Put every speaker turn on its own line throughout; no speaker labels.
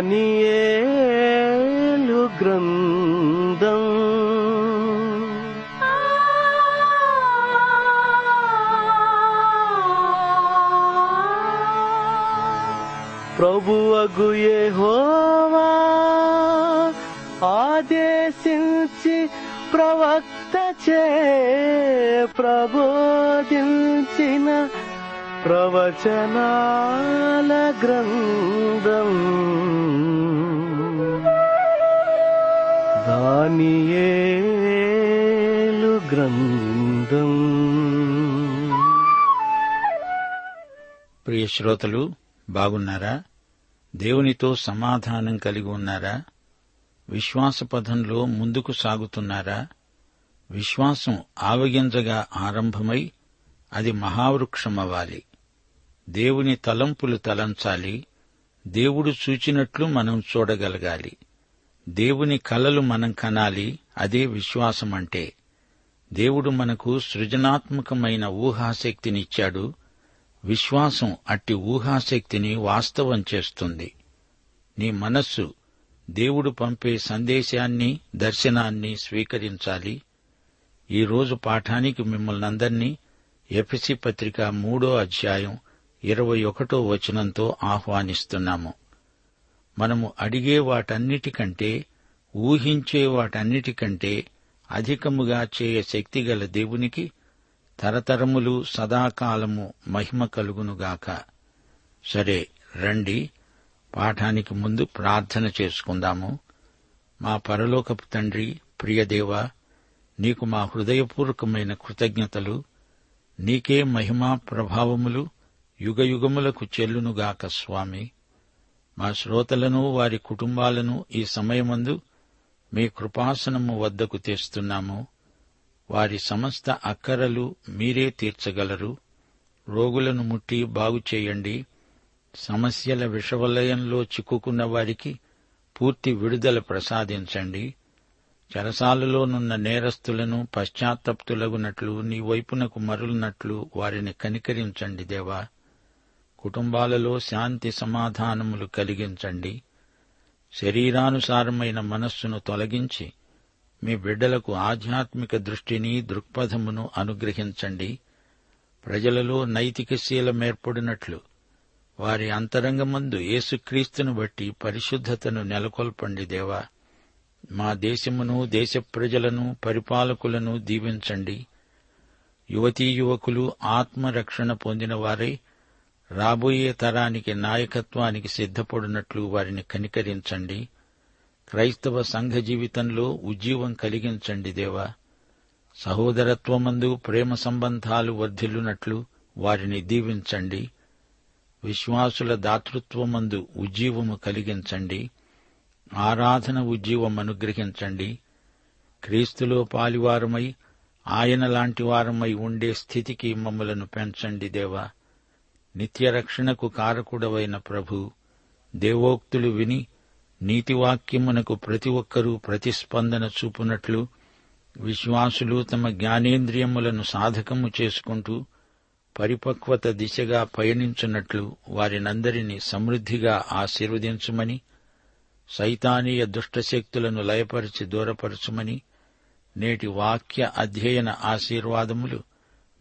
దానియేలు గ్రంథం. ప్రభువగు యెహోవా ఆదేశించి ప్రవక్త చే ప్రబోధించిన ప్రవచనాల గ్రంథం. దానియేలు గ్రంథం.
ప్రియ శ్రోతలు బాగున్నారా? దేవునితో సమాధానం కలిగి ఉన్నారా? విశ్వాసపథంలో ముందుకు సాగుతున్నారా? విశ్వాసం ఆవగింజగా ఆరంభమై అది మహావృక్షమవ్వాలి. దేవుని తలంపులు తలంచాలి. దేవుడు చూచినట్లు మనం చూడగలగాలి. దేవుని కలలు మనం కనాలి అదే విశ్వాసం అంటే దేవుడు మనకు సృజనాత్మకమైన ఊహాశక్తినిచ్చాడు. విశ్వాసం అట్టి ఊహాశక్తిని వాస్తవం చేస్తుంది. నీ మనస్సు దేవుడు పంపే సందేశాన్ని దర్శనాన్ని స్వీకరించాలి. ఈరోజు పాఠానికి మిమ్మల్ని అందరినీ ఎఫ్సి పత్రిక మూడో అధ్యాయం ఇరవై ఒకటో వచనంతో ఆహ్వానిస్తున్నాము. మనము అడిగే వాటన్నిటికంటే ఊహించే వాటన్నిటికంటే అధికముగా చేయ శక్తిగల దేవునికి తరతరములు సదాకాలము మహిమ కలుగునుగాక సరే రండి. పాఠానికి ముందు ప్రార్థన చేసుకుందాము. మా పరలోకపు తండ్రి ప్రియదేవ నీకు మా హృదయపూర్వకమైన కృతజ్ఞతలు. నీకే మహిమా ప్రభావములు. యుగయుగములకు చెల్లునుగాక స్వామి. మా శ్రోతలను వారి కుటుంబాలను ఈ సమయమందు మీ కృపాసనము వద్దకు తెస్తున్నాము. వారి సమస్త అక్కరలు మీరే తీర్చగలరు. రోగులను ముట్టి బాగు చేయండి. సమస్యల విషవలయంలో చిక్కుకున్న వారికి పూర్తి విడుదల ప్రసాదించండి. చెరసాలలోనున్న నేరస్తులను పశ్చాత్తప్తులగునట్లు నీ వైపునకు మరులునట్లు వారిని కనికరించండి దేవా. కుటుంబాలలో శాంతి సమాధానములు కలిగించండి. శరీరానుసారమైన మనస్సును తొలగించి మీ బిడ్డలకు ఆధ్యాత్మిక దృష్టిని దృక్పథమును అనుగ్రహించండి. ప్రజలలో నైతిక శీలమేర్పడినట్లు వారి అంతరంగమందు యేసుక్రీస్తును బట్టి పరిశుద్ధతను నెలకొల్పండి దేవా. మా దేశమును దేశ ప్రజలను పరిపాలకులను దీవించండి. యువతీ యువకులు ఆత్మరక్షణ పొందిన వారై రాబోయే తరానికి నాయకత్వానికి సిద్ధపడినట్లు వారిని కనికరించండి. క్రైస్తవ సంఘ జీవితంలో ఉజ్జీవం కలిగించండి దేవా. సహోదరత్వమందు ప్రేమ సంబంధాలు వర్ధిల్లునట్లు వారిని దీవించండి. విశ్వాసుల దాతృత్వమందు ఉజ్జీవము కలిగించండి. ఆరాధన ఉజ్జీవం అనుగ్రహించండి. క్రీస్తులో పాలివారమై ఆయన లాంటి వారమై ఉండే స్థితికి మమ్మలను పెంచండి దేవా. నిత్య రక్షణకు కారకుడవైన ప్రభు దేవోక్తులు విని నీతివాక్యమునకు ప్రతి ఒక్కరూ ప్రతిస్పందన చూపునట్లు విశ్వాసులు తమ జ్ఞానేంద్రియములను సాధకము చేసుకుంటూ పరిపక్వత దిశగా పయనించున్నట్లు వారినందరినీ సమృద్ధిగా ఆశీర్వదించుమని సైతానీయ దుష్టశక్తులను లయపరిచి దూరపరచుమని నేటి వాక్య అధ్యయన ఆశీర్వాదములు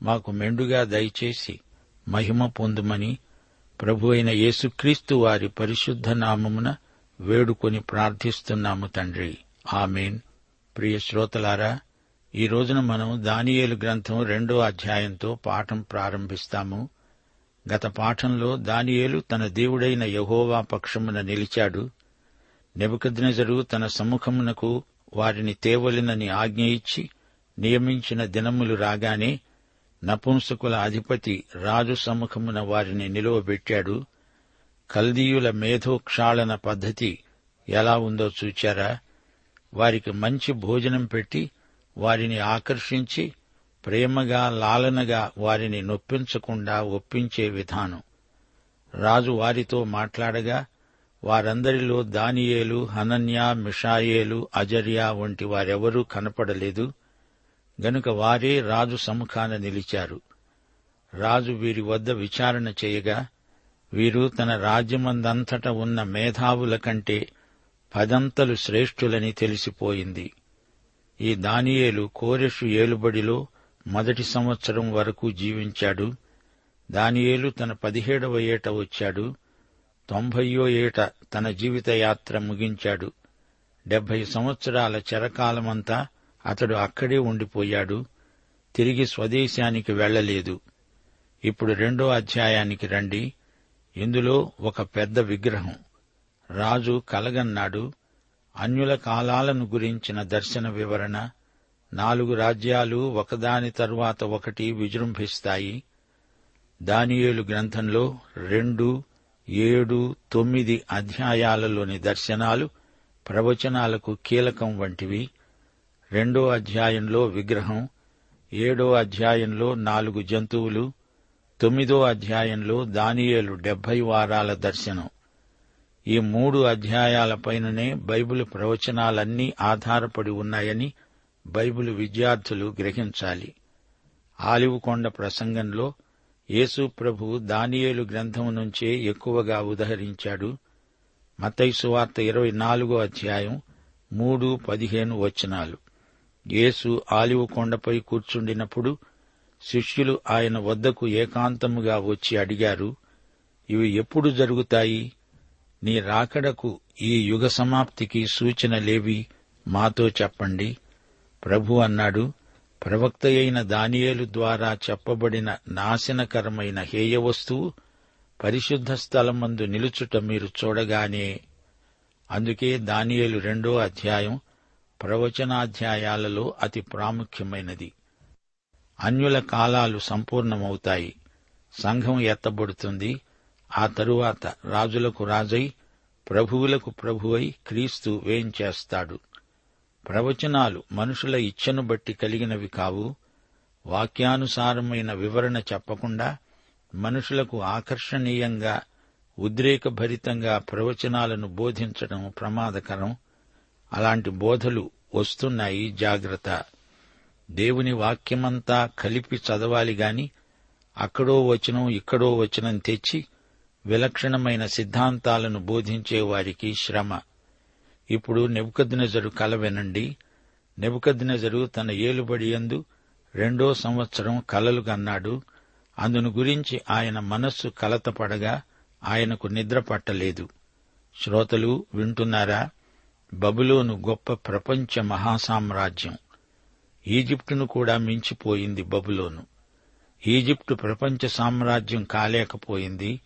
మాకు మెండుగా దయచేసి మహిమ పొందుమని ప్రభు అయిన యేసుక్రీస్తు వారి పరిశుద్ధ నామమున వేడుకొని ప్రార్థిస్తున్నాము తండ్రి. ఆమెన్. ప్రియ శ్రోతలారా ఈ రోజున మనం దానియేలు గ్రంథం రెండో అధ్యాయంతో పాఠం ప్రారంభిస్తాము. గత పాఠంలో దానియేలు తన దేవుడైన యహోవా పక్షమున నిలిచాడు. నెబుకద్నెజరు తన సముఖమునకు వారిని తేవలినని ఆజ్ఞ ఇచ్చి నియమించిన దినములు రాగానే నపుంసకుల అధిపతి రాజు సముఖమున వారిని నిలువబెట్టాడు కల్దీయుల మేధోక్షాళన పద్ధతి ఎలా ఉందో చూచారా? వారికి మంచి భోజనం పెట్టి వారిని ఆకర్షించి ప్రేమగా లాలనగా వారిని నొప్పించకుండా ఒప్పించే విధానం. రాజు వారితో మాట్లాడగా వారందరిలో దానియేలు హనన్యా మిషాయేలు అజర్యా వంటి వారెవరూ కనపడలేదు. గనుక వారే రాజు సముఖాన నిలిచారు. రాజు వీరి వద్ద విచారణ చేయగా వీరు తన రాజ్యమందంతట ఉన్న మేధావుల కంటే పదంతలు శ్రేష్ఠులని తెలిసిపోయింది. ఈ దానియేలు కోరెషు ఏలుబడిలో మొదటి సంవత్సరం వరకు జీవించాడు. దానియేలు తన పదిహేడవ ఏట వచ్చాడు. తొంభయో ఏట తన జీవిత యాత్ర ముగించాడు. డెబ్బై సంవత్సరాల చెరకాలమంతా అతడు అక్కడే ఉండిపోయాడు. తిరిగి స్వదేశానికి వెళ్ళలేదు ఇప్పుడు రెండో అధ్యాయానికి రండి. ఇందులో ఒక పెద్ద విగ్రహం. రాజు కలగన్నాడు. అన్యుల కాలాలను గురించిన దర్శన వివరణ. నాలుగు రాజ్యాలు ఒకదాని తరువాత ఒకటి విజృంభిస్తాయి. దానియేలు గ్రంథంలో రెండు ఏడు తొమ్మిది అధ్యాయాలలోని దర్శనాలు ప్రవచనాలకు కీలకం వంటివి. రెండో అధ్యాయంలో విగ్రహం ఏడో అధ్యాయంలో నాలుగు జంతువులు తొమ్మిదో అధ్యాయంలో దానియేలు డెబ్బై వారాల దర్శనం. ఈ మూడు అధ్యాయాలపైననే బైబిల్ ప్రవచనాలన్నీ ఆధారపడి ఉన్నాయని బైబిల్ విద్యార్థులు గ్రహించాలి. ఆలివుకొండ ప్రసంగంలో యేసు ప్రభు దానియేలు గ్రంథం నుంచే ఎక్కువగా ఉదహరించాడు. మతైసు వార్త ఇరవై నాలుగో అధ్యాయం మూడు పదిహేను వచనాలు. యేసు ఆలివ కొండపై కూర్చుండినప్పుడు శిష్యులు ఆయన వద్దకు ఏకాంతముగా వచ్చి అడిగారు ఇవి ఎప్పుడు జరుగుతాయి? నీ రాకడకు ఈ యుగ సమాప్తికి సూచనలేవి మాతో చెప్పండి. ప్రభు అన్నాడు ప్రవక్త అయిన దానియేలు ద్వారా చెప్పబడిన నాశనకరమైన హేయ వస్తువు పరిశుద్ధ స్థలమందు నిలుచుట మీరు చూడగానే. అందుకే దానియేలు రెండో అధ్యాయం ప్రవచనాధ్యాయాలలో అతి ప్రాముఖ్యమైనది. అన్యుల కాలాలు సంపూర్ణమవుతాయి. సంఘం ఎత్తబడుతుంది. ఆ తరువాత రాజులకు రాజై ప్రభువులకు ప్రభువై క్రీస్తు వేంచేస్తాడు ప్రవచనాలు మనుషుల ఇచ్ఛను బట్టి కలిగినవి కావు. వాక్యానుసారమైన వివరణ చెప్పకుండా మనుషులకు ఆకర్షణీయంగా ఉద్రేకభరితంగా ప్రవచనాలను బోధించడం ప్రమాదకరం. అలాంటి బోధలు వస్తున్నాయి జాగ్రత్త. దేవుని వాక్యమంతా కలిపి చదవాలి గాని అక్కడో వచనం ఇక్కడో వచనం తెచ్చి విలక్షణమైన సిద్ధాంతాలను బోధించే వారికి శ్రమ. ఇప్పుడు నెబుకద్నెజరు కల వినండి. నెబుకద్నెజరు తన ఏలుబడియందు రెండో సంవత్సరం కలలు కన్నాడు. అందును గురించి ఆయన మనస్సు కలతపడగా ఆయనకు నిద్ర పట్టలేదు. శ్రోతలు వింటున్నారా? బబులోను గొప్ప ప్రపంచ మహాసామ్రాజ్యం. ఈజిప్టును కూడా మించిపోయింది బబులోను. ఈజిప్టు ప్రపంచ సామ్రాజ్యం కాలేకపోయింది.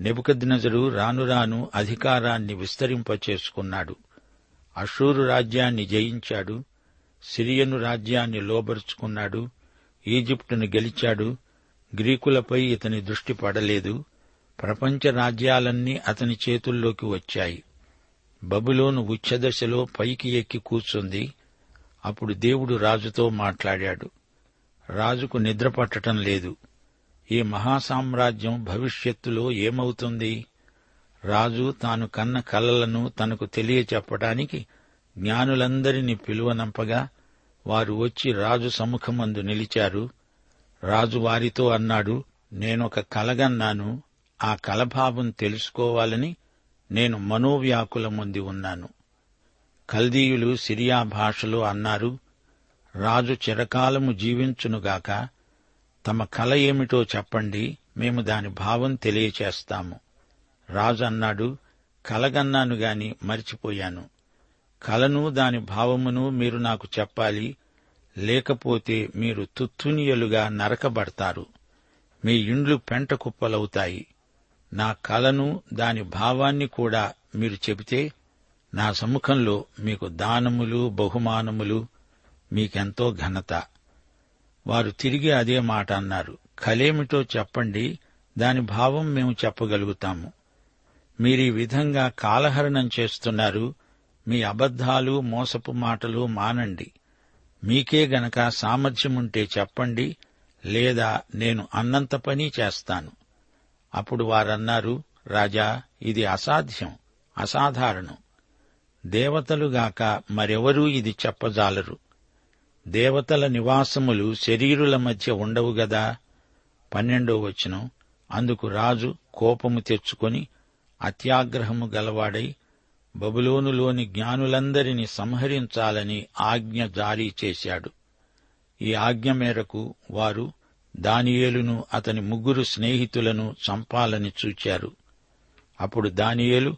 నెబుకద్నజరు రాను రాను అధికారాన్ని విస్తరింపచేసుకున్నాడు. అషూరు రాజ్యాన్ని జయించాడు. సిరియను రాజ్యాన్ని లోబరుచుకున్నాడు. ఈజిప్టును గెలిచాడు. గ్రీకులపై ఇతని దృష్టి పడలేదు. ప్రపంచ రాజ్యాలన్నీ అతని చేతుల్లోకి వచ్చాయి. బబులోను ఉచ్చదశలో పైకి ఎక్కి కూర్చుంది. అప్పుడు దేవుడు రాజుతో మాట్లాడాడు. రాజుకు నిద్ర పట్టటం లేదు. ఈ మహాసామ్రాజ్యం భవిష్యత్తులో ఏమవుతుంది? రాజు తాను కన్న కలలను తనకు తెలియచెప్పడానికి జ్ఞానులందరినీ పిలువనంపగా వారు వచ్చి రాజు సముఖమందు నిలిచారు. రాజు వారితో అన్నాడు నేనొక కలగన్నాను. ఆ కలభావం తెలుసుకోవాలని నేను మనోవ్యాకులముంది ఉన్నాను. కల్దీయులు సిరియా భాషలో అన్నారు రాజు చిరకాలము జీవించునుగాక తమ కల ఏమిటో చెప్పండి మేము దాని భావం తెలియచేస్తాము. రాజు అన్నాడు కలగన్నాను గాని మరిచిపోయాను. కలను దాని భావమును మీరు నాకు చెప్పాలి లేకపోతే మీరు తుత్తునియలుగా నరకబడతారు. మీ ఇండ్లు పెంట కుప్పలవుతాయి. నా కలను దాని భావాన్ని కూడా మీరు చెబితే నా సముఖంలో మీకు దానములు బహుమానములు మీకెంతో ఘనత. వారు తిరిగి అదే మాట అన్నారు. కలేమిటో చెప్పండి దాని భావం మేము చెప్పగలుగుతాము. మీరీ విధంగా కాలహరణం చేస్తున్నారు మీ అబద్ధాలు మోసపు మాటలు మానండి. మీకే గనక సామర్థ్యముంటే చెప్పండి లేదా నేను అన్నంత పని చేస్తాను. అప్పుడు వారన్నారు రాజా ఇది అసాధ్యం అసాధారణం. దేవతలుగాక మరెవరూ ఇది చెప్పజాలరు. దేవతల నివాసములు శరీరుల మధ్య ఉండవు గదా? పన్నెండో వచనం. అందుకు రాజు కోపము తెచ్చుకొని అత్యాగ్రహము గలవాడై బబులోనులోని జ్ఞానులందరినీ సంహరించాలని ఆజ్ఞ జారీ చేశాడు. ఈ ఆజ్ఞ మేరకు వారు దానియేలును అతని ముగ్గురు స్నేహితులను చంపాలని చూచారు. అప్పుడు దానియేలు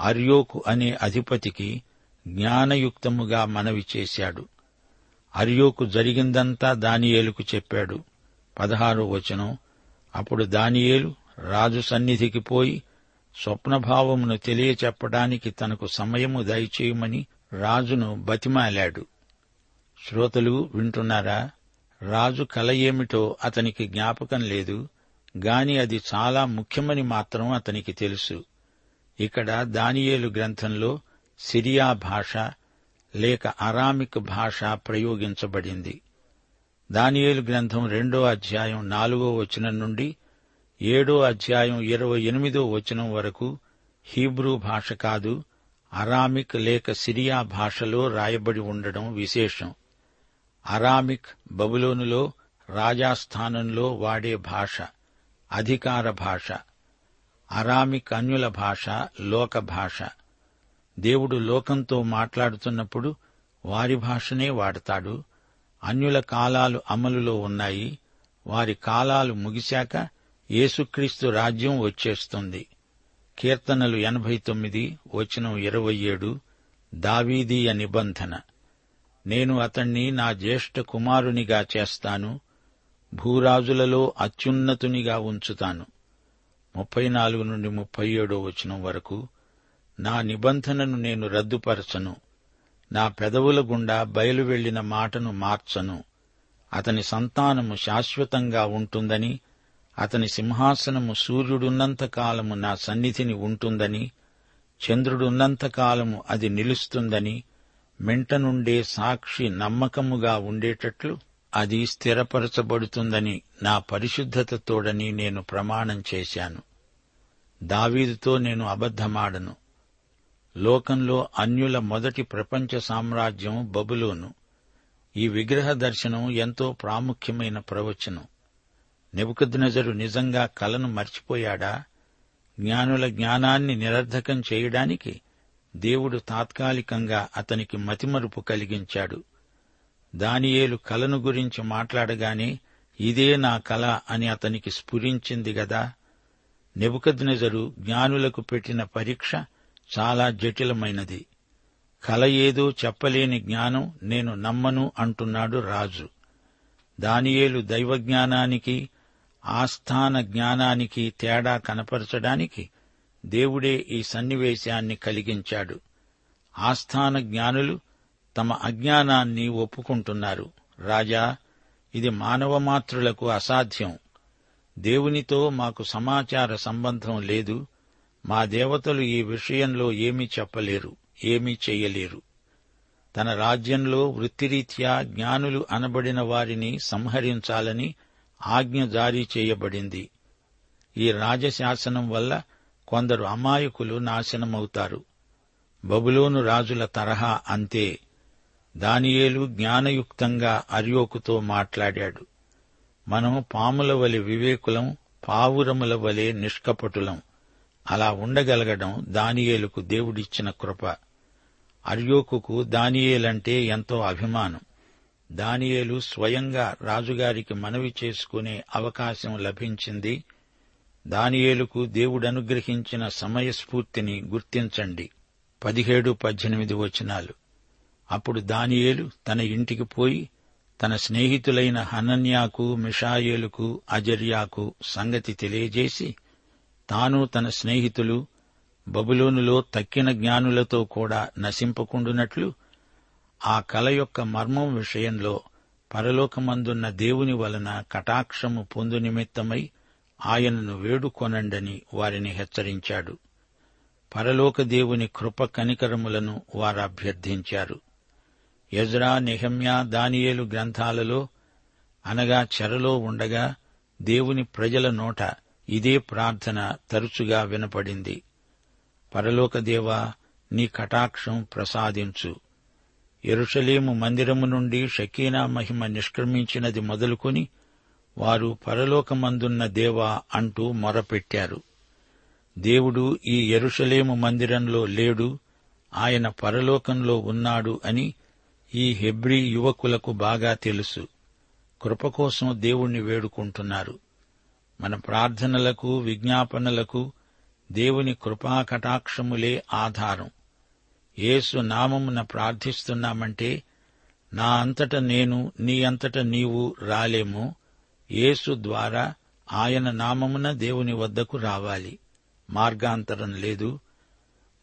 అర్యోకు అనే అధిపతికి జ్ఞానయుక్తముగా మనవి చేశాడు. అర్యోకు జరిగిందంతా దానియేలుకు చెప్పాడు. పదహారో వచనం. అప్పుడు దానియేలు రాజు సన్నిధికి పోయి స్వప్నభావమును తెలియచెప్పడానికి తనకు సమయము దయచేయమని రాజును బతిమాలాడు. శ్రోతలు వింటున్నారా? రాజు కల ఏమిటో అతనికి జ్ఞాపకం లేదు గాని అది చాలా ముఖ్యమని మాత్రం అతనికి తెలుసు. ఇక్కడ దానియేలు గ్రంథంలో సిరియా భాష లేక అరామిక్ భాష ప్రయోగించబడింది. దానియేలు గ్రంథం రెండో అధ్యాయం నాలుగో వచనం నుండి ఏడో అధ్యాయం ఇరవై ఎనిమిదో వచనం వరకు హీబ్రూ భాష కాదు అరామిక్ లేక సిరియా భాషలో రాయబడి ఉండడం విశేషం. అరామిక్ బబులోనులో రాజాస్థానంలో వాడే భాష అధికార భాష అరామిక్ అన్యుల భాష లోక భాష. దేవుడు లోకంతో మాట్లాడుతున్నప్పుడు వారి భాషనే వాడతాడు. అన్యుల కాలాలు అమలులో ఉన్నాయి. వారి కాలాలు ముగిశాక యేసుక్రీస్తు రాజ్యం వచ్చేస్తుంది. కీర్తనలు ఎనభై తొమ్మిది వచనం ఇరవై ఏడు దావీదీయ నిబంధన. నేను అతణ్ణి నా జ్యేష్ఠ కుమారునిగా చేస్తాను భూరాజులలో అత్యున్నతునిగా ఉంచుతాను. ముప్పై నాలుగు నుండి ముప్పై ఏడో వచనం వరకు నా నిబంధనను నేను రద్దుపరచను నా పెదవుల గుండా బయలువెళ్ళిన మాటను మార్చను. అతని సంతానము శాశ్వతంగా ఉంటుందని అతని సింహాసనము సూర్యుడున్నంత కాలము నా సన్నిధిని ఉంటుందని చంద్రుడున్నంత కాలము అది నిలుస్తుందని మింట నుండే సాక్షి నమ్మకముగా ఉండేటట్లు అది స్థిరపరచబడుతుందని నా పరిశుద్ధతతోడని నేను ప్రమాణం చేశాను. దావీదుతో నేను అబద్ధమాడను. లోకంలో అన్యుల మొదటి ప్రపంచ సామ్రాజ్యం బబులోను. ఈ విగ్రహ దర్శనం ఎంతో ప్రాముఖ్యమైన ప్రవచనం. నెబుకద్నజరు నిజంగా కలను మర్చిపోయాడా? జ్ఞానుల జ్ఞానాన్ని నిరర్ధకం చేయడానికి దేవుడు తాత్కాలికంగా అతనికి మతిమరుపు కలిగించాడు. దానియేలు కలను గురించి మాట్లాడగానే ఇదే నా కల అని అతనికి స్ఫురించింది గదా. నెబుకద్నెజరు జ్ఞానులకు పెట్టిన పరీక్ష చాలా జటిలమైనది. కల ఏదో చెప్పలేని జ్ఞానం నేను నమ్మను అంటున్నాడు రాజు. దానియేలు దైవజ్ఞానానికి ఆస్థాన జ్ఞానానికి తేడా కనపరచడానికి దేవుడే ఈ సన్నివేశాన్ని కలిగించాడు. ఆస్థాన జ్ఞానులు తమ అజ్ఞానాన్ని ఒప్పుకుంటున్నారు. రాజా ఇది మానవమాత్రులకు అసాధ్యం. దేవునితో మాకు సమాచార సంబంధం లేదు. మా దేవతలు ఈ విషయంలో ఏమీ చెప్పలేరు ఏమీ చెయ్యలేరు తన రాజ్యంలో వృత్తిరీత్యా జ్ఞానులు అనబడిన వారిని సంహరించాలని ఆజ్ఞ జారీ చేయబడింది. ఈ రాజశాసనం వల్ల కొందరు అమాయకులు నాశనమవుతారు. బబులోను రాజుల తరహా అంతే. దానియేలు జ్ఞానయుక్తంగా అర్యోకుతో మాట్లాడాడు. మనం పాముల వలె వివేకులం పావురముల వలె నిష్కపటులం. అలా ఉండగలగడం దానియేలుకు దేవుడిచ్చిన కృప. అర్యోకుకు దానియేలంటే ఎంతో అభిమానం. దానియేలు స్వయంగా రాజుగారికి మనవి చేసుకునే అవకాశం లభించింది దానియేలుకు దేవుడనుగ్రహించిన సమయస్ఫూర్తిని గుర్తించండి. పదిహేడు పద్దెనిమిది వచనాలు. అప్పుడు దానియేలు తన ఇంటికి పోయి తన స్నేహితులైన హనన్యాకు మిషాయేలుకు అజర్యాకు సంగతి తెలియజేసి తాను తన స్నేహితులు బబులోనులో తక్కిన జ్ఞానులతో కూడా నశింపకుండునట్లు ఆ కల యొక్క మర్మం విషయంలో పరలోకమందున్న దేవుని వలన కటాక్షము పొందు నిమిత్తమై ఆయనను వేడుకొనండని వారిని హెచ్చరించాడు. పరలోక దేవుని కృప కనికరములను వారు అభ్యర్థించారు. యజ్రా నెహమ్యా దానియేలు గ్రంథాలలో అనగా చెరలో ఉండగా దేవుని ప్రజల నోట ఇదే ప్రార్థన తరచుగా వినపడింది. పరలోకదేవా నీ కటాక్షం ప్రసాదించు. ఎరుషలేము మందిరము నుండి షకీనా మహిమ నిష్క్రమించినది మొదలుకొని వారు పరలోకమందున్న దేవా అంటూ మొరపెట్టారు. దేవుడు ఈ ఎరుషలేము మందిరంలో లేడు ఆయన పరలోకంలో ఉన్నాడు అని ఈ హెబ్రీ యువకులకు బాగా తెలుసు. కృప కోసం దేవుణ్ణి వేడుకుంటున్నారు. మన ప్రార్థనలకు విజ్ఞాపనలకు దేవుని కృపా కటాక్షములే ఆధారం. యేసు నామమున ప్రార్థిస్తున్నామంటే నా అంతట నేను నీ అంతట నీవు రాలేము. యేసు ద్వారా ఆయన నామమున దేవుని వద్దకు రావాలి. మార్గాంతరం లేదు.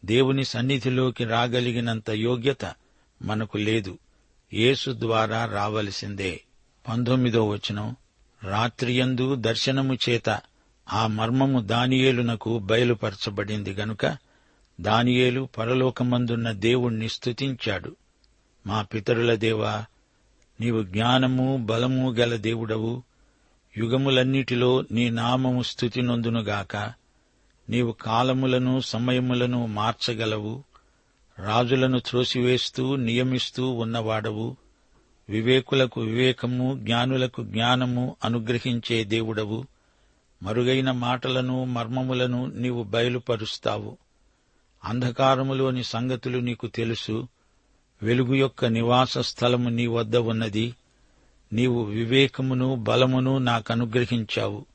దేవుని సన్నిధిలోకి రాగలిగినంత యోగ్యత మనకు లేదు. యేసు ద్వారా రావలసిందే. పంతొమ్మిదో వచనం. రాత్రియందు దర్శనము చేత ఆ మర్మము దానియేలునకు బయలుపరచబడింది గనుక దానియేలు పరలోకమందున్న దేవుణ్ణి స్తుతించాడు. మా పితరుల దేవా నీవు జ్ఞానము బలము గల దేవుడవు. యుగములన్నిటిలో నీ నామము స్థుతి నొందునుగాక నీవు కాలములను సమయములను మార్చగలవు. రాజులను త్రోసివేస్తూ నియమిస్తూ ఉన్నవాడవు. వివేకులకు వివేకము జ్ఞానులకు జ్ఞానము అనుగ్రహించే దేవుడవు. మరుగైన మాటలను మర్మములను నీవు బయలుపరుస్తావు. అంధకారములోని సంగతులు నీకు తెలుసు. వెలుగు యొక్క నివాస స్థలము నీ వద్ద ఉన్నది. నీవు వివేకమును బలమును నాకనుగ్రహించావు.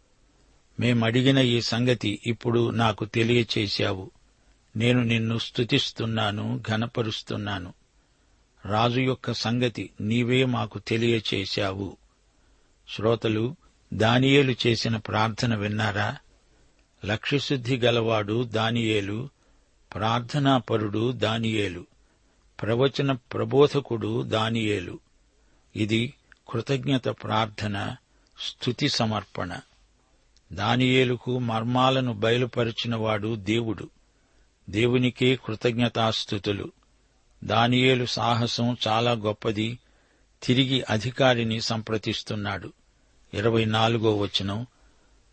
మేమడిగిన ఈ సంగతి ఇప్పుడు నాకు తెలియచేశావు. నేను నిన్ను స్తుతిస్తున్నాను ఘనపరుస్తున్నాను. రాజు యొక్క సంగతి నీవే మాకు తెలియచేశావు. శ్రోతలు దానియేలు చేసిన ప్రార్థన విన్నారా? లక్ష్యశుద్ధి గలవాడు దానియేలు ప్రార్థనాపరుడు దానియేలు ప్రవచన ప్రబోధకుడు దానియేలు. ఇది కృతజ్ఞత ప్రార్థన స్థుతి సమర్పణ. దానియేలుకు మర్మాలను బయలుపరిచినవాడు దేవుడు. దేవునికే కృతజ్ఞతాస్థుతులు దానియేలు సాహసం చాలా గొప్పది. తిరిగి అధికారిని సంప్రతిస్తున్నాడు ఇరవై నాలుగో వచనం.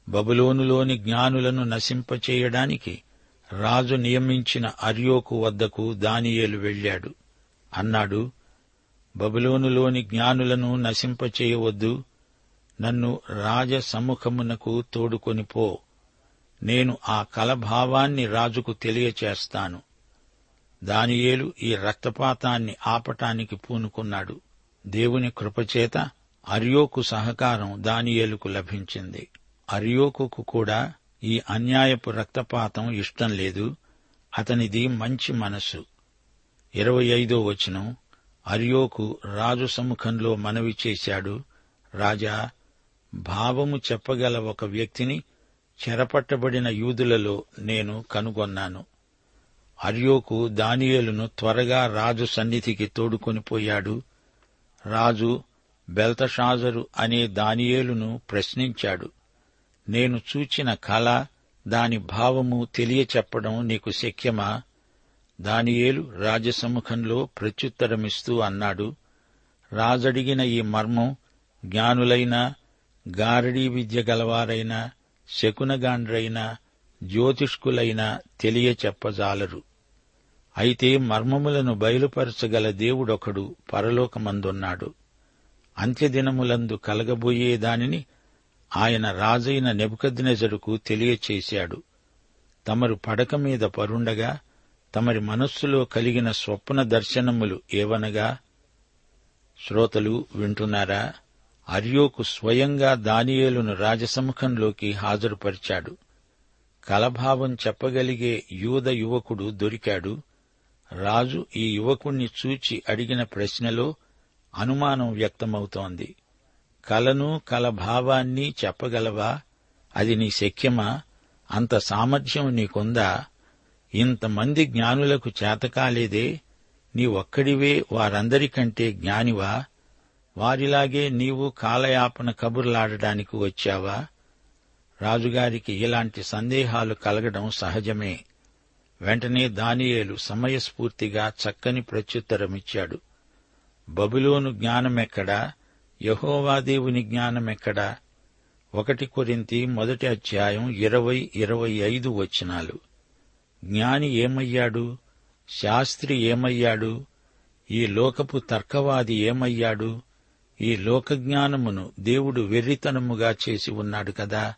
బబులోనులోని జ్ఞానులను నశింపచేయడానికి రాజు నియమించిన అర్యోకు వద్దకు దానియేలు వెళ్ళాడు. అన్నాడు బబులోనులోని జ్ఞానులను నశింపచేయవద్దు. నన్ను రాజసముఖమునకు తోడుకొని పో. నేను ఆ కలభావాన్ని రాజుకు తెలియచేస్తాను. దానియేలు ఈ రక్తపాతాన్ని ఆపటానికి పూనుకున్నాడు. దేవుని కృపచేత అర్యోకు సహకారం దానియేలుకు లభించింది. అర్యోకుకు కూడా ఈ అన్యాయపు రక్తపాతం ఇష్టం లేదు. అతనిది మంచి మనసు ఇరవై ఐదో వచనం. అర్యోకు రాజు సముఖంలో మనవి చేశాడు. రాజా భావము చెప్పగల ఒక వ్యక్తిని చెరపట్టబడిన యూదులలో నేను కనుగొన్నాను. అర్యోకు దానియేలును త్వరగా రాజు సన్నిధికి తోడుకొని పోయాడు. రాజు బెల్తషాజరు అనే దానియేలును ప్రశ్నించాడు. నేను చూచిన కళ దాని భావము తెలియచెప్పడం నీకు శక్యమా? దానియేలు రాజసముఖంలో ప్రత్యుత్తరమిస్తూ అన్నాడు రాజడిగిన ఈ మర్మం జ్ఞానులైనా గారడీ విద్య గలవారైనా శకునగాండ్రైనా జ్యోతిష్కులైనా తెలియచెప్పజాలరు. అయితే మర్మములను బయలుపరచగల దేవుడొకడు పరలోకమందున్నాడు. అంత్యదినములందు కలగబోయే దానిని ఆయన రాజైన నెబుకద్నెజరుకు తెలియచేశాడు. తమరు పడక మీద పరుండగా తమరి మనస్సులో కలిగిన స్వప్న దర్శనములు ఏవనగా? శ్రోతలు వింటున్నారా? అర్యోకు స్వయంగా దానియేలును రాజసముఖంలోకి హాజరుపరిచాడు. కలభావం చెప్పగలిగే యూద యువకుడు దొరికాడు. రాజు ఈ యువకుణ్ణి చూచి అడిగిన ప్రశ్నలో అనుమానం వ్యక్తమవుతోంది. కలను కలభావాన్ని చెప్పగలవా? అది నీ శక్యమా? అంత సామర్థ్యం నీకుందా? ఇంతమంది జ్ఞానులకు చేతకాలేదే నీ ఒక్కడివే వారందరికంటే జ్ఞానివా? వారిలాగే నీవు కాలయాపన కబుర్లాడడానికి వచ్చావా? రాజుగారికి ఇలాంటి సందేహాలు కలగడం సహజమే. వెంటనే దానియేలు సమయస్ఫూర్తిగా చక్కని ప్రత్యుత్తరమిచ్చాడు. బబులోను జ్ఞానమెక్కడా? యహోవాదేవుని జ్ఞానమెక్కడా? ఒకటి కొరింతి మొదటి అధ్యాయం ఇరవై ఇరవై ఐదు వచనాలు. జ్ఞాని ఏమయ్యాడు? శాస్త్రి ఏమయ్యాడు? ఈ లోకపు తర్కవాది ఏమయ్యాడు? ఈ లోకజ్ఞానమును దేవుడు వెర్రితనముగా చేసి ఉన్నాడు కదా.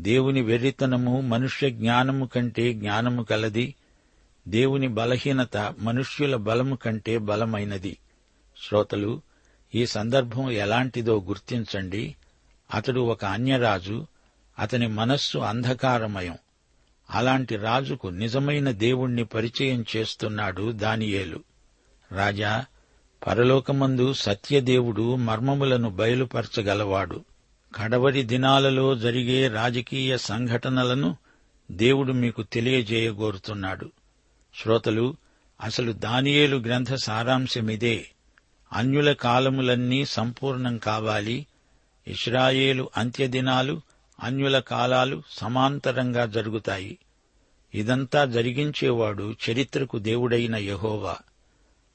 దేవుని వెర్రితనము మనుష్య జ్ఞానము కంటే జ్ఞానము కలది. దేవుని బలహీనత మనుష్యుల బలము కంటే బలమైనది. శ్రోతలు ఈ సందర్భం ఎలాంటిదో గుర్తించండి. అతడు ఒక అన్యరాజు. అతని మనస్సు అంధకారమయం. అలాంటి రాజుకు నిజమైన దేవుణ్ణి పరిచయం చేస్తున్నాడు దానియేలు. రాజా పరలోకమందు సత్యదేవుడు మర్మములను బయలుపరచగలవాడు. కడవరి దినాలలో జరిగే రాజకీయ సంఘటనలను దేవుడు మీకు తెలియజేయగోరుతున్నాడు. శ్రోతలు అసలు దానియేలు గ్రంథ సారాంశమిదే. అన్యుల కాలములన్నీ సంపూర్ణం కావాలి. ఇస్రాయేలు అంత్యదినాలు అన్యుల కాలాలు సమాంతరంగా జరుగుతాయి. ఇదంతా జరిగించేవాడు చరిత్రకు దేవుడైన యహోవా.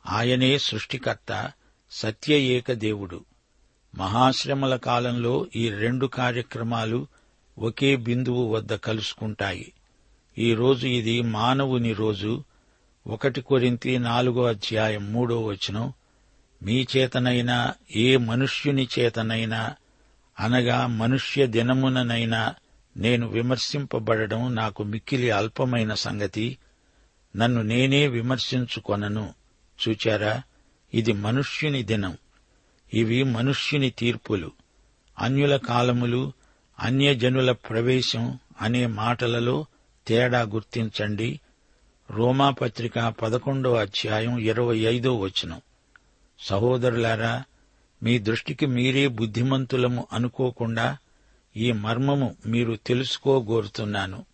ఆయనే సృష్టికర్త సత్య ఏక దేవుడు. మహాశ్రమల కాలంలో ఈ రెండు కార్యక్రమాలు ఒకే బిందువు వద్ద కలుసుకుంటాయి. ఈ రోజు ఇది మానవుని రోజు. ఒకటి కొరింతి నాలుగో అధ్యాయం మూడో వచనం. మీ చేతనైనా ఏ మనుష్యుని చేతనైనా అనగా మనుష్య దినముననైనా నేను విమర్శింపబడడం నాకు మిక్కిలి అల్పమైన సంగతి. నన్ను నేనే విమర్శించుకొనను. చూచారా? ఇది మనుష్యుని దినం. ఇవి మనుష్యుని తీర్పులు. అన్యుల కాలములు అన్యజనుల ప్రవేశం అనే మాటలలో తేడా గుర్తించండి. రోమాపత్రిక పదకొండో అధ్యాయం ఇరవై ఐదో వచనం. సహోదరులారా మీ దృష్టికి మీరే బుద్ధిమంతులము అనుకోకుండా ఈ మర్మము మీరు తెలుసుకోగోరుతున్నాను.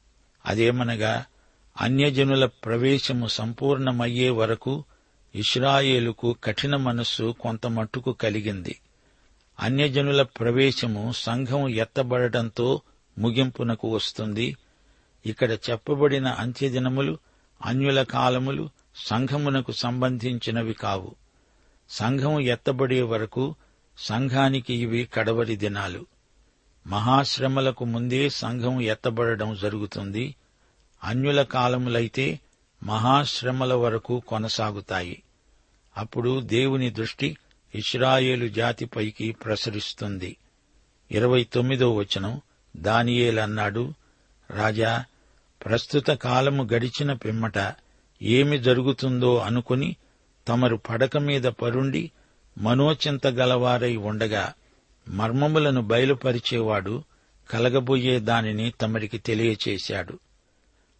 అదేమనగా అన్యజనుల ప్రవేశము సంపూర్ణమయ్యే వరకు ఇస్రాయేలుకు కఠిన మనస్సు కొంతమట్టుకు కలిగింది. అన్యజనుల ప్రవేశము సంఘం ఎత్తబడటంతో ముగింపునకు వస్తుంది. ఇక్కడ చెప్పబడిన అంత్యదినములు అన్యుల కాలములు సంఘమునకు సంబంధించినవి కావు. సంఘం ఎత్తబడే వరకు సంఘానికి ఇవి కడవరి దినాలు. మహాశ్రమలకు ముందే సంఘం ఎత్తబడడం జరుగుతుంది. అన్యుల కాలములైతే మహాశ్రమల వరకు కొనసాగుతాయి. అప్పుడు దేవుని దృష్టి ఇస్రాయేలు జాతిపైకి ప్రసరిస్తుంది. ఇరవై తొమ్మిదో వచనం దానియేలన్నాడు రాజా ప్రస్తుత కాలము గడిచిన పిమ్మట ఏమి జరుగుతుందో అనుకుని తమరు పడక మీద పరుండి మనోచింత గలవారై ఉండగా మర్మములను బయలుపరిచేవాడు కలగబోయే దానిని తమరికి తెలియచేశాడు.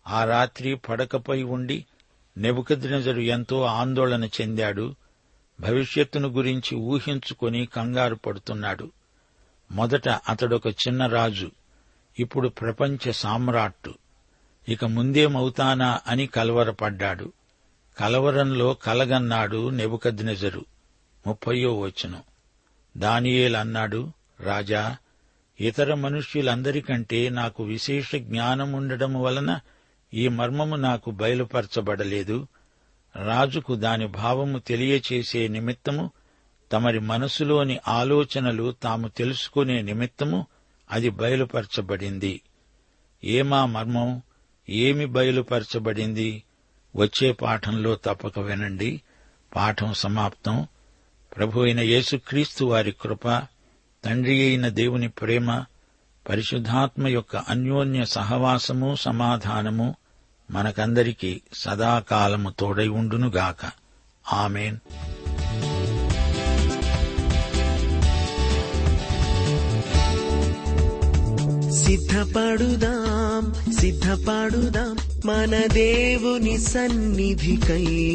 ఆ రాత్రి పడకపై ఉండి నెబుకద్నెజరు ఎంతో ఆందోళన చెందాడు. భవిష్యత్తును గురించి ఊహించుకొని కంగారు పడుతున్నాడు. మొదట అతడొక చిన్న రాజు ఇప్పుడు ప్రపంచ సామ్రాట్టు. ఇక ముందేమవుతానా అని కలవరపడ్డాడు. కలవరంలో కలగన్నాడు నెబుకద్నెజరు. ముప్పయో వచనం. దానియేలన్నాడు రాజా ఇతర మనుష్యులందరికంటే నాకు విశేష జ్ఞానముండడం వలన ఈ మర్మము నాకు బయలుపరచబడలేదు. రాజుకు దాని భావము తెలియచేసే నిమిత్తము తమరి మనసులోని ఆలోచనలు తాము తెలుసుకునే నిమిత్తము అది బయలుపరచబడింది. ఏమా మర్మం ఏమి బయలుపరచబడింది? వచ్చే పాఠంలో తప్పక వినండి. పాఠం సమాప్తం. ప్రభు అయిన యేసుక్రీస్తు వారి కృప తండ్రి అయిన దేవుని ప్రేమ పరిశుద్ధాత్మ యొక్క అన్యోన్య సహవాసము సమాధానము మనకందరికీ సదాకాలము తోడై ఉండునుగాక. ఆమెన్.
సిద్ధపడుదాం సిద్ధపడుదాం మన దేవుని సన్నిధికై.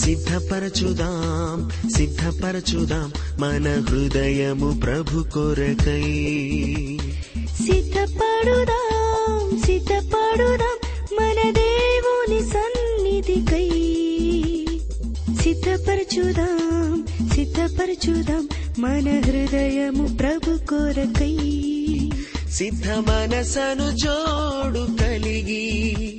సిద్ధపరచుదాం సిద్ధపరచుదాం మన హృదయము ప్రభు కొరకై.
సిద్ధపడుదాం సిద్ధపడుదాం మన దేవుని సన్నిధికై. సిద్ధపరచుదాం సిద్ధపరచుదాం మన హృదయము ప్రభు కొరకై.
సిద్ధ మనసను జోడు కలిగి.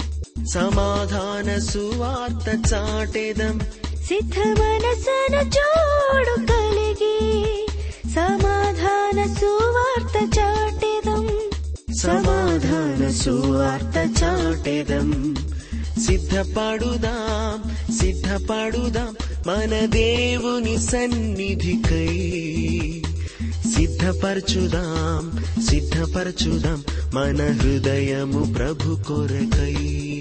సమాధాన సువార్త చాటెదం.
సిద్ధ మనసను జోడు కలిగి సమాధాన సువార్త చాటెదం.
సమాధాన సువార్త చాటెదం. సిద్ధపడుదాం సిద్ధపడుదాం మన దేవుని సన్నిధికై. సిద్ధపరచుదాం సిద్ధపరచుదాం మన హృదయము ప్రభు కొరకై.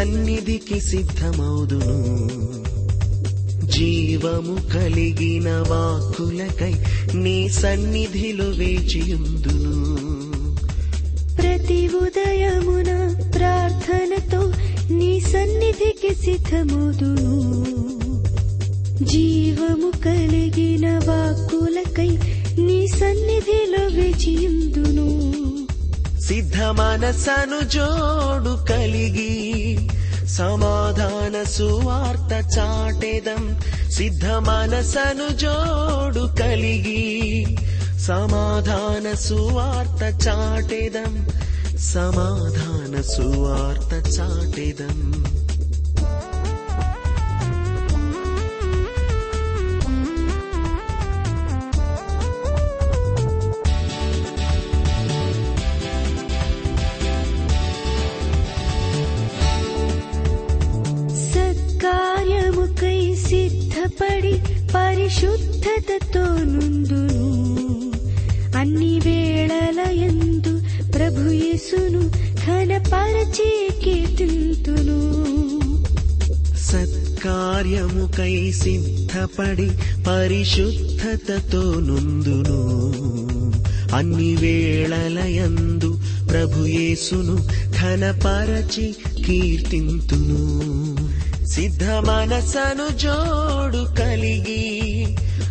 సన్నిధికి సిద్ధమౌదును. జీవము కలిగిన వాక్కులకై నీ సన్నిధిలో వేచియుందును.
ప్రతి ఉదయమున ప్రార్థనతో నీ సన్నిధికి సిద్ధముదును. జీవము కలిగిన వాక్కులకై నీ సన్నిధిలో విజయందును
సిద్ధ మనసను జోడు కలిగి సమాధాన సువార్త చాటెదం. సిద్ధ మనసను జోడు కలిగి సమాధాన సువార్త చాటెదం. సమాధాన సువార్త చాటెదం.
సిద్ధపడి పరిశుద్ధతతో నుందును అన్ని వేళలయందు ప్రభు యేసును ఘనపరచి కీర్తింతును.
సత్కార్యముకై సిద్ధపడి పరిశుద్ధతతో నుందును అన్ని వేళలయందు ప్రభుయేసును ఘనపరచి కీర్తింతును. సిద్ధ మనసను జోడు కలిగి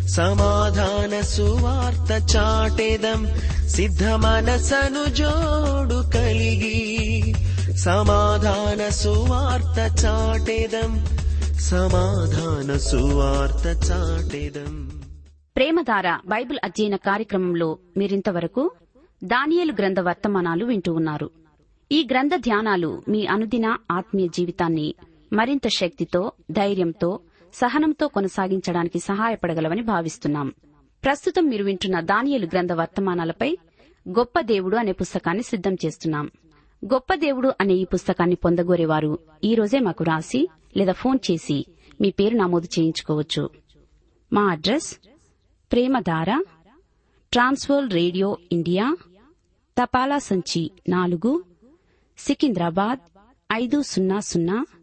సమాధాన సువార్త చాటెదం సిద్ధ మనసను జోడు కలిగి సమాధాన సువార్త చాటెదం సమాధాన సువార్త చాటెదం.
ప్రేమధార బైబిల్ అధ్యయన కార్యక్రమంలో మీరింతవరకు దానియలు గ్రంథ వర్తమానాలు వింటూ ఉన్నారు. ఈ గ్రంథ ధ్యానాలు మీ అనుదిన ఆత్మీయ జీవితాన్ని మరింత శక్తితో ధైర్యంతో సహనంతో కొనసాగించడానికి సహాయపడగలవని భావిస్తున్నాం. ప్రస్తుతం మీరు వింటున్న దానియలు గ్రంథ వర్తమానాలపై గొప్ప దేవుడు అనే పుస్తకాన్ని సిద్ధం చేస్తున్నాం. గొప్ప దేవుడు అనే ఈ పుస్తకాన్ని పొందగోరేవారు ఈ రోజే మాకు రాసి లేదా ఫోన్ చేసి మీ పేరు నమోదు చేయించుకోవచ్చు. మా address Premadhara trans world radio India తపాలా సంచి నాలుగు సికింద్రాబాద్ ఐదు సున్నా సున్నా